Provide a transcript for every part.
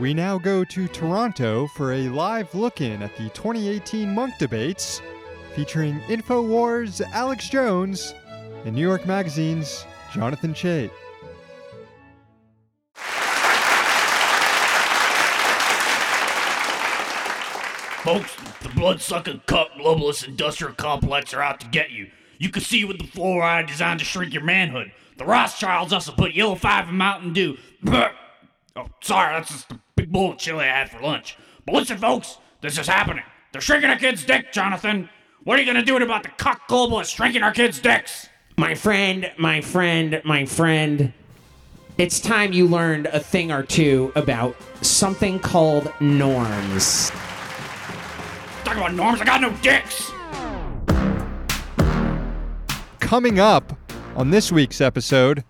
we now go to Toronto for a live look in at the 2018 Munk debates featuring InfoWars' Alex Jones and New York Magazine's Jonathan Chait. Folks, the blood-sucking cuck globalist industrial complex are out to get you. You can see with the fluoride designed to shrink your manhood. The Rothschilds also put yellow five in Mountain Dew. Oh, sorry, that's just the big bowl of chili I had for lunch. But listen, folks, this is happening. They're shrinking our kids' dick, Jonathan. What are you gonna do about the cuck globalists shrinking our kids' dicks? My friend, my friend, my friend. It's time you learned a thing or two about something called norms. Talk about norms, I got no dicks. Coming up on this week's episode,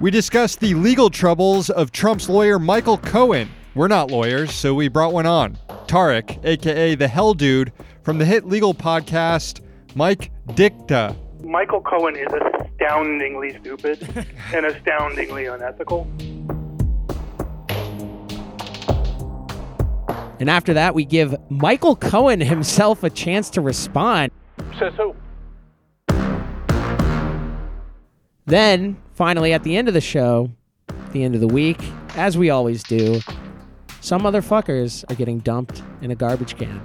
we discuss the legal troubles of Trump's lawyer Michael Cohen. We're not lawyers, so we brought one on. Tarek, aka the Hell Dude, from the hit legal podcast Mike Dicta. Michael Cohen is astoundingly stupid and astoundingly unethical. And after that, we give Michael Cohen himself a chance to respond. Says who? Then, finally, at the end of the show, the end of the week, as we always do, some motherfuckers are getting dumped in a garbage can.